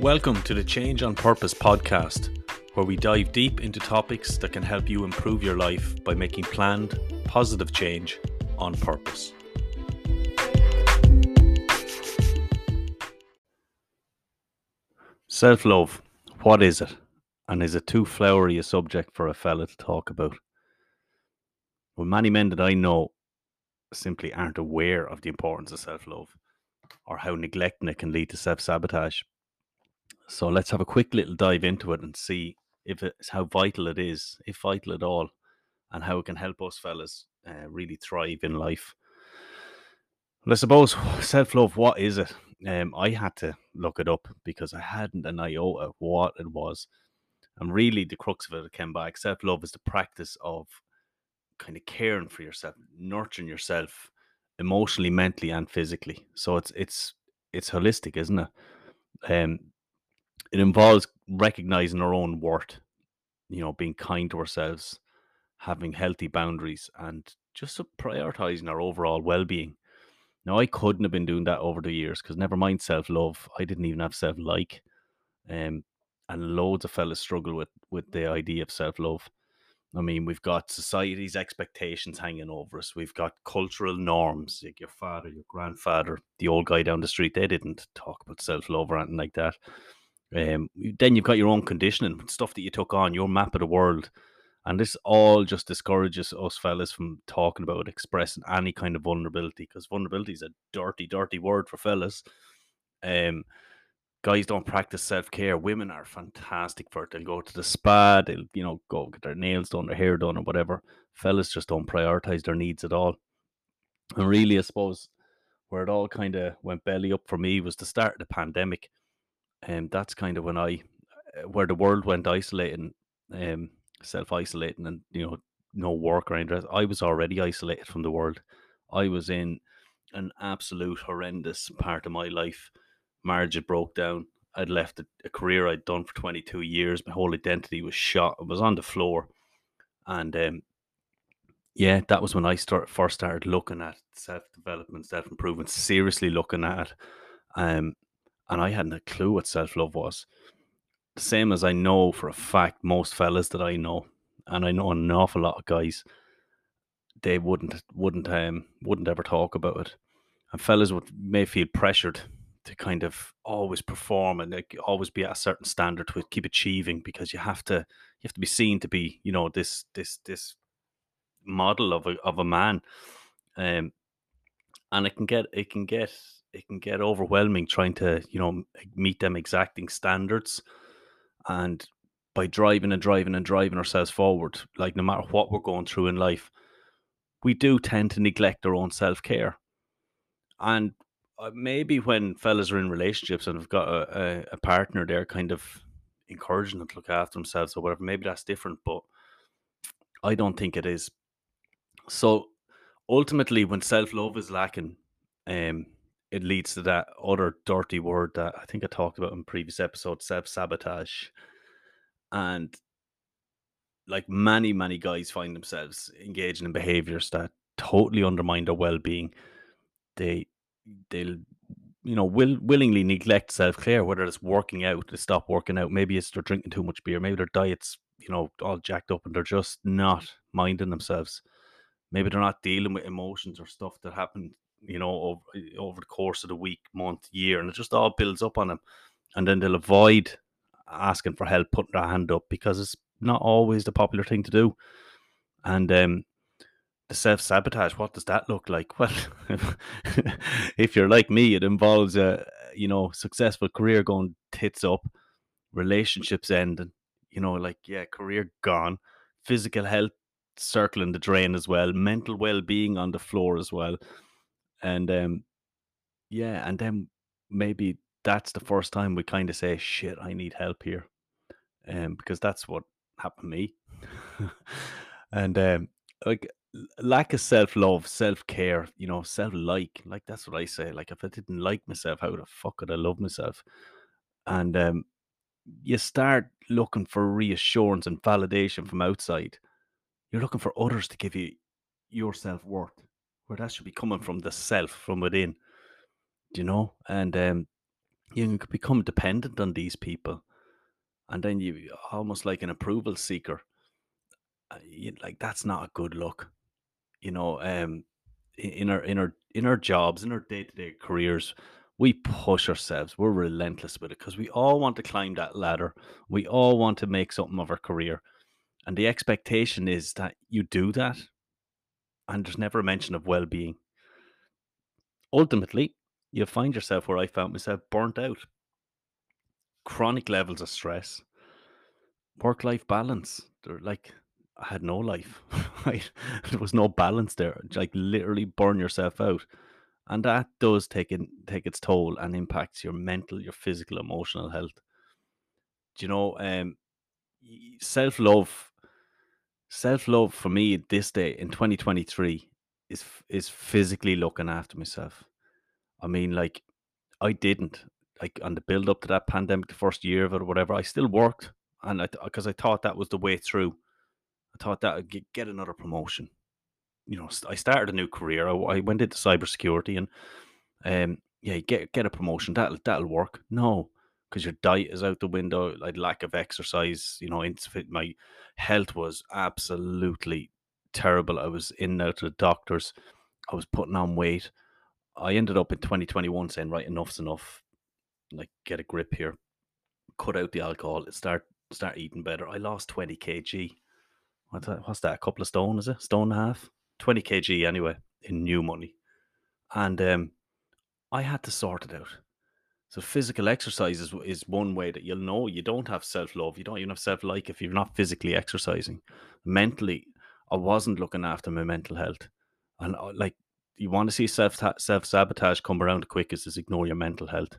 Welcome to the Change on Purpose podcast, where we dive deep into topics that can help you improve your life by making planned, positive change on purpose. Self love, what is it? And is it too flowery a subject for a fella to talk about? Well, many men that I know simply aren't aware of the importance of self love or how neglecting it can lead to self sabotage. So let's have a quick little dive into it and see if it's how vital it is, if vital at all, and how it can help us fellas uh, really thrive in life. Well, I suppose self love, what is it? Um, I had to look it up because I hadn't an iota what it was. And really, the crux of it came back. Self love is the practice of kind of caring for yourself, nurturing yourself emotionally, mentally, and physically. So it's it's it's holistic, isn't it? Um, it involves recognizing our own worth, you know, being kind to ourselves, having healthy boundaries, and just prioritizing our overall well being. Now, I couldn't have been doing that over the years because never mind self love, I didn't even have self like. Um, and loads of fellas struggle with with the idea of self love. I mean, we've got society's expectations hanging over us. We've got cultural norms, like your father, your grandfather, the old guy down the street. They didn't talk about self love or anything like that. Um, then you've got your own conditioning, stuff that you took on, your map of the world. And this all just discourages us fellas from talking about expressing any kind of vulnerability because vulnerability is a dirty, dirty word for fellas. Um, guys don't practice self care. Women are fantastic for it. They'll go to the spa, they'll, you know, go get their nails done, their hair done, or whatever. Fellas just don't prioritize their needs at all. And really, I suppose where it all kind of went belly up for me was the start of the pandemic and that's kind of when I, uh, where the world went isolating, um, self isolating, and you know, no work or anything. I was already isolated from the world. I was in an absolute horrendous part of my life. Marriage had broke down. I'd left a, a career I'd done for 22 years. My whole identity was shot. I was on the floor. And um, yeah, that was when I start, first started looking at self development, self improvement, seriously looking at. Um, and I hadn't a clue what self love was. The same as I know for a fact most fellas that I know, and I know an awful lot of guys, they wouldn't wouldn't um wouldn't ever talk about it. And fellas would may feel pressured to kind of always perform and like always be at a certain standard to keep achieving because you have to you have to be seen to be you know this this this model of a of a man um and it can get it can get it can get overwhelming trying to you know meet them exacting standards and by driving and driving and driving ourselves forward like no matter what we're going through in life we do tend to neglect our own self-care. And uh, maybe when fellas are in relationships and have got a, a, partner they're kind of encouraging them to look after themselves or whatever maybe that's different but i don't think it is. So ultimately when self-love is lacking um it leads to that other dirty word that I think I talked about in previous episodes, self sabotage. And like many, many guys find themselves engaging in behaviors that totally undermine their well being. They they'll you know will willingly neglect self care, whether it's working out, to stop working out, maybe it's they're drinking too much beer, maybe their diet's, you know, all jacked up and they're just not minding themselves. Maybe they're not dealing with emotions or stuff that happened you know, over, over the course of the week, month, year, and it just all builds up on them. And then they'll avoid asking for help, putting their hand up because it's not always the popular thing to do. And um, the self sabotage, what does that look like? Well, if you're like me, it involves a you know successful career going tits up, relationships ending, you know, like yeah, career gone, physical health circling the drain as well, mental well being on the floor as well and um, yeah, and then maybe that's the first time we kind of say, "Shit, I need help here," um, because that's what happened to me. and um, like lack of self love, self care, you know, self like, like that's what I say. Like if I didn't like myself, how the fuck could I love myself? And um, you start looking for reassurance and validation from outside. You're looking for others to give you your self worth where that should be coming from the self from within, you know. And um, you can become dependent on these people, and then you almost like an approval seeker. Uh, you, like that's not a good look, you know. Um, in our in our in our jobs, in our day to day careers, we push ourselves. We're relentless with it because we all want to climb that ladder. We all want to make something of our career, and the expectation is that you do that, and there's never a mention of well being. Ultimately, you find yourself where I found myself burnt out, chronic levels of stress, work life balance. They're like I had no life. There was no balance there. Like literally burn yourself out. And that does take in, take its toll and impacts your mental, your physical, emotional health. Do you know, um self love self love for me this day in 2023 is is physically looking after myself. I mean, like I didn't like on the build up to that pandemic, the first year of it or whatever. I still worked, and I because I thought that was the way through. I thought that I'd get, get another promotion. You know, I started a new career. I, I went into cybersecurity, and um, yeah, get get a promotion. That'll that'll work. No, because your diet is out the window. Like lack of exercise. You know, insuffi- my health was absolutely terrible. I was in and out of the doctors. I was putting on weight. I ended up in 2021 saying, right, enough's enough. Like, get a grip here. Cut out the alcohol. Start start eating better. I lost 20 kg. What's that? What's that? A couple of stone, is it? Stone and a half? 20 kg anyway, in new money. And um, I had to sort it out. So physical exercise is, is one way that you'll know you don't have self love. You don't even have self like if you're not physically exercising. Mentally, I wasn't looking after my mental health, and uh, like you want to see self self sabotage come around quickest is ignore your mental health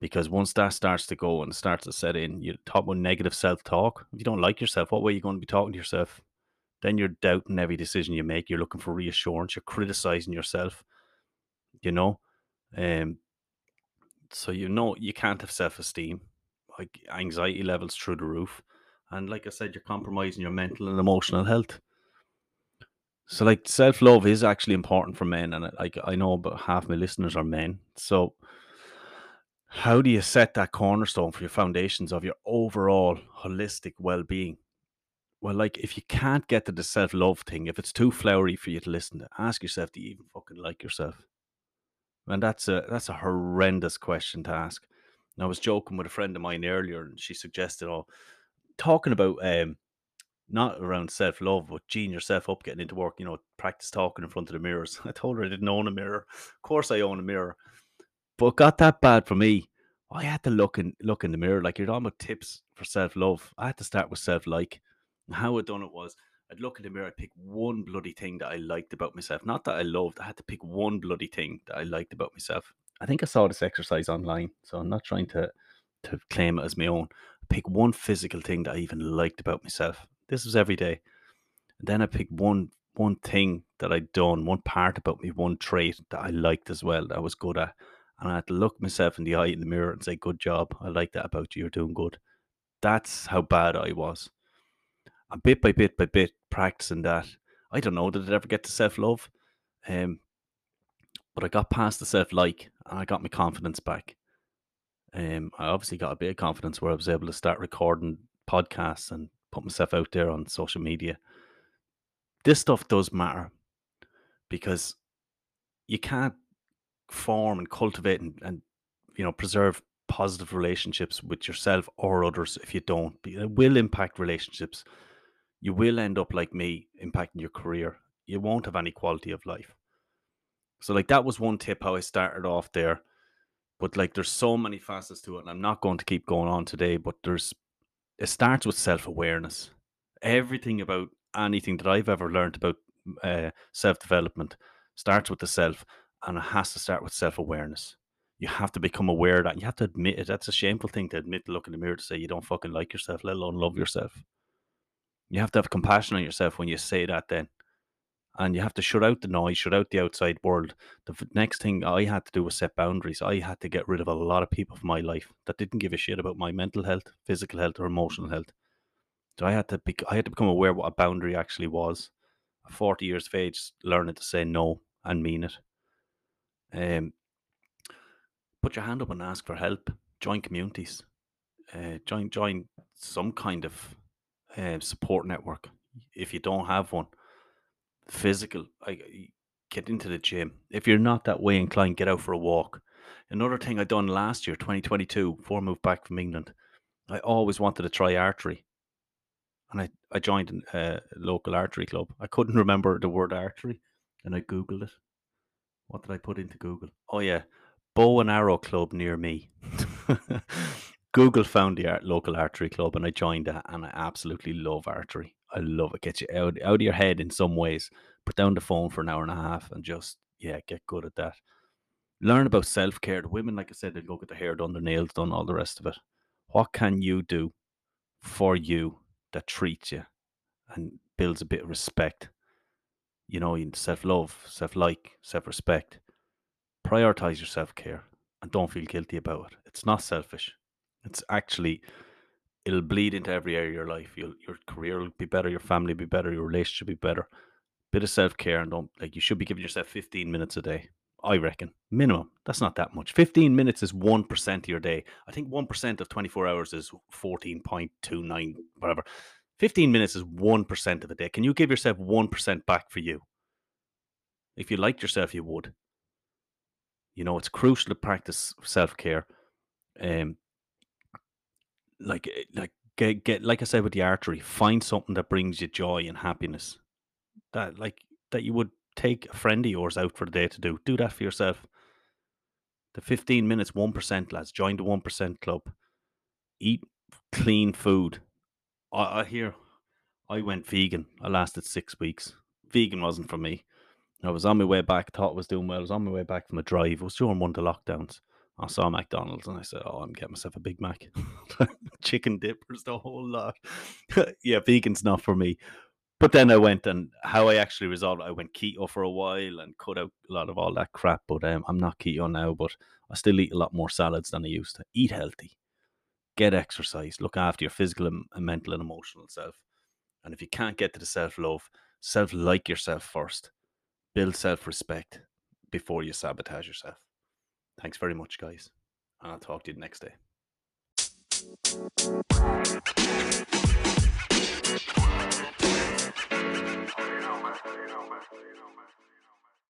because once that starts to go and starts to set in, you talk about negative self talk. If you don't like yourself, what way are you going to be talking to yourself? Then you're doubting every decision you make. You're looking for reassurance. You're criticizing yourself. You know, um, so you know you can't have self esteem. Like anxiety levels through the roof, and like I said, you're compromising your mental and emotional health. So like self love is actually important for men, and like I know about half my listeners are men. So how do you set that cornerstone for your foundations of your overall holistic well being? Well, like if you can't get to the self love thing, if it's too flowery for you to listen to, ask yourself, do you even fucking like yourself? And that's a that's a horrendous question to ask. And I was joking with a friend of mine earlier, and she suggested, "Oh, talking about um, not around self love, but geeing yourself up, getting into work. You know, practice talking in front of the mirrors." I told her I didn't own a mirror. Of course, I own a mirror, but got that bad for me. I had to look in look in the mirror. Like you're talking about tips for self love. I had to start with self like. How I done it was I'd look in the mirror, I'd pick one bloody thing that I liked about myself. Not that I loved, I had to pick one bloody thing that I liked about myself. I think I saw this exercise online, so I'm not trying to to claim it as my own. Pick one physical thing that I even liked about myself. This was every day. And then I pick one one thing that I'd done, one part about me, one trait that I liked as well, that I was good at. And I had to look myself in the eye in the mirror and say, Good job. I like that about you. You're doing good. That's how bad I was. And bit by bit by bit, practicing that. I don't know, did it ever get to self love? Um, but I got past the self like and I got my confidence back. Um, I obviously got a bit of confidence where I was able to start recording podcasts and put myself out there on social media. This stuff does matter because you can't form and cultivate and, and you know preserve positive relationships with yourself or others if you don't. It will impact relationships. You will end up like me, impacting your career. You won't have any quality of life. So, like that was one tip how I started off there. But like, there's so many facets to it, and I'm not going to keep going on today. But there's it starts with self awareness. Everything about anything that I've ever learned about uh, self development starts with the self, and it has to start with self awareness. You have to become aware of that. You have to admit it. That's a shameful thing to admit to look in the mirror to say you don't fucking like yourself, let alone love yourself. You have to have compassion on yourself when you say that, then. And you have to shut out the noise, shut out the outside world. The next thing I had to do was set boundaries. I had to get rid of a lot of people from my life that didn't give a shit about my mental health, physical health, or emotional health. So I had to be, I had to become aware what a boundary actually was. At 40 years of age, learning to say no and mean it. Um, put your hand up and ask for help. Join communities. Uh, join join some kind of uh, support network. If you don't have one, physical, I, get into the gym. If you're not that way inclined, get out for a walk. Another thing I done last year, 2022, before I moved back from England, I always wanted to try archery. And I, I joined a uh, local archery club. I couldn't remember the word archery and I Googled it. What did I put into Google? Oh, yeah, bow and arrow club near me. Google found the art, local archery club and I joined that and I absolutely love archery. I love it. Get you out, out of your head in some ways. Put down the phone for an hour and a half and just, yeah, get good at that. Learn about self care. The women, like I said, they go get their hair done, their nails done, all the rest of it. What can you do for you that treats you and builds a bit of respect? You know, self love, self like, self respect. Prioritize your self care and don't feel guilty about it. It's not selfish. It's actually it'll bleed into every area of your life. You'll, your career will be better, your family will be better, your relationship will be better. Bit of self care and don't like you should be giving yourself 15 minutes a day. I reckon minimum. That's not that much. 15 minutes is 1% of your day. I think 1% of 24 hours is 14.29, whatever. 15 minutes is 1% of the day. Can you give yourself 1% back for you? If you liked yourself, you would. You know, it's crucial to practice self care. Um, like eh, like get get like I said with the archery, find something that brings you joy and happiness. That like that you would take a friend of yours out for the day to do. Do that for yourself. The 15 minutes, 1%, lads. Join the 1% club. Eat clean food. I, I hear I went vegan. I lasted six weeks. Vegan wasn't for me. I was on my way back, thought I was doing well. I was on my way back from a drive. It was during one of the lockdowns. I saw McDonald's and I said, "Oh, I'm getting myself a Big Mac, chicken dippers, the whole lot." yeah, vegan's not for me. But then I went and how I actually resolved. I went keto for a while and cut out a lot of all that crap. But um, I'm not keto now. But I still eat a lot more salads than I used to. Eat healthy, get exercise, look after your physical and mental and emotional self. And if you can't get to the self love, self like yourself first. Build self respect before you sabotage yourself. Thanks very much, guys. And I'll talk to you next day.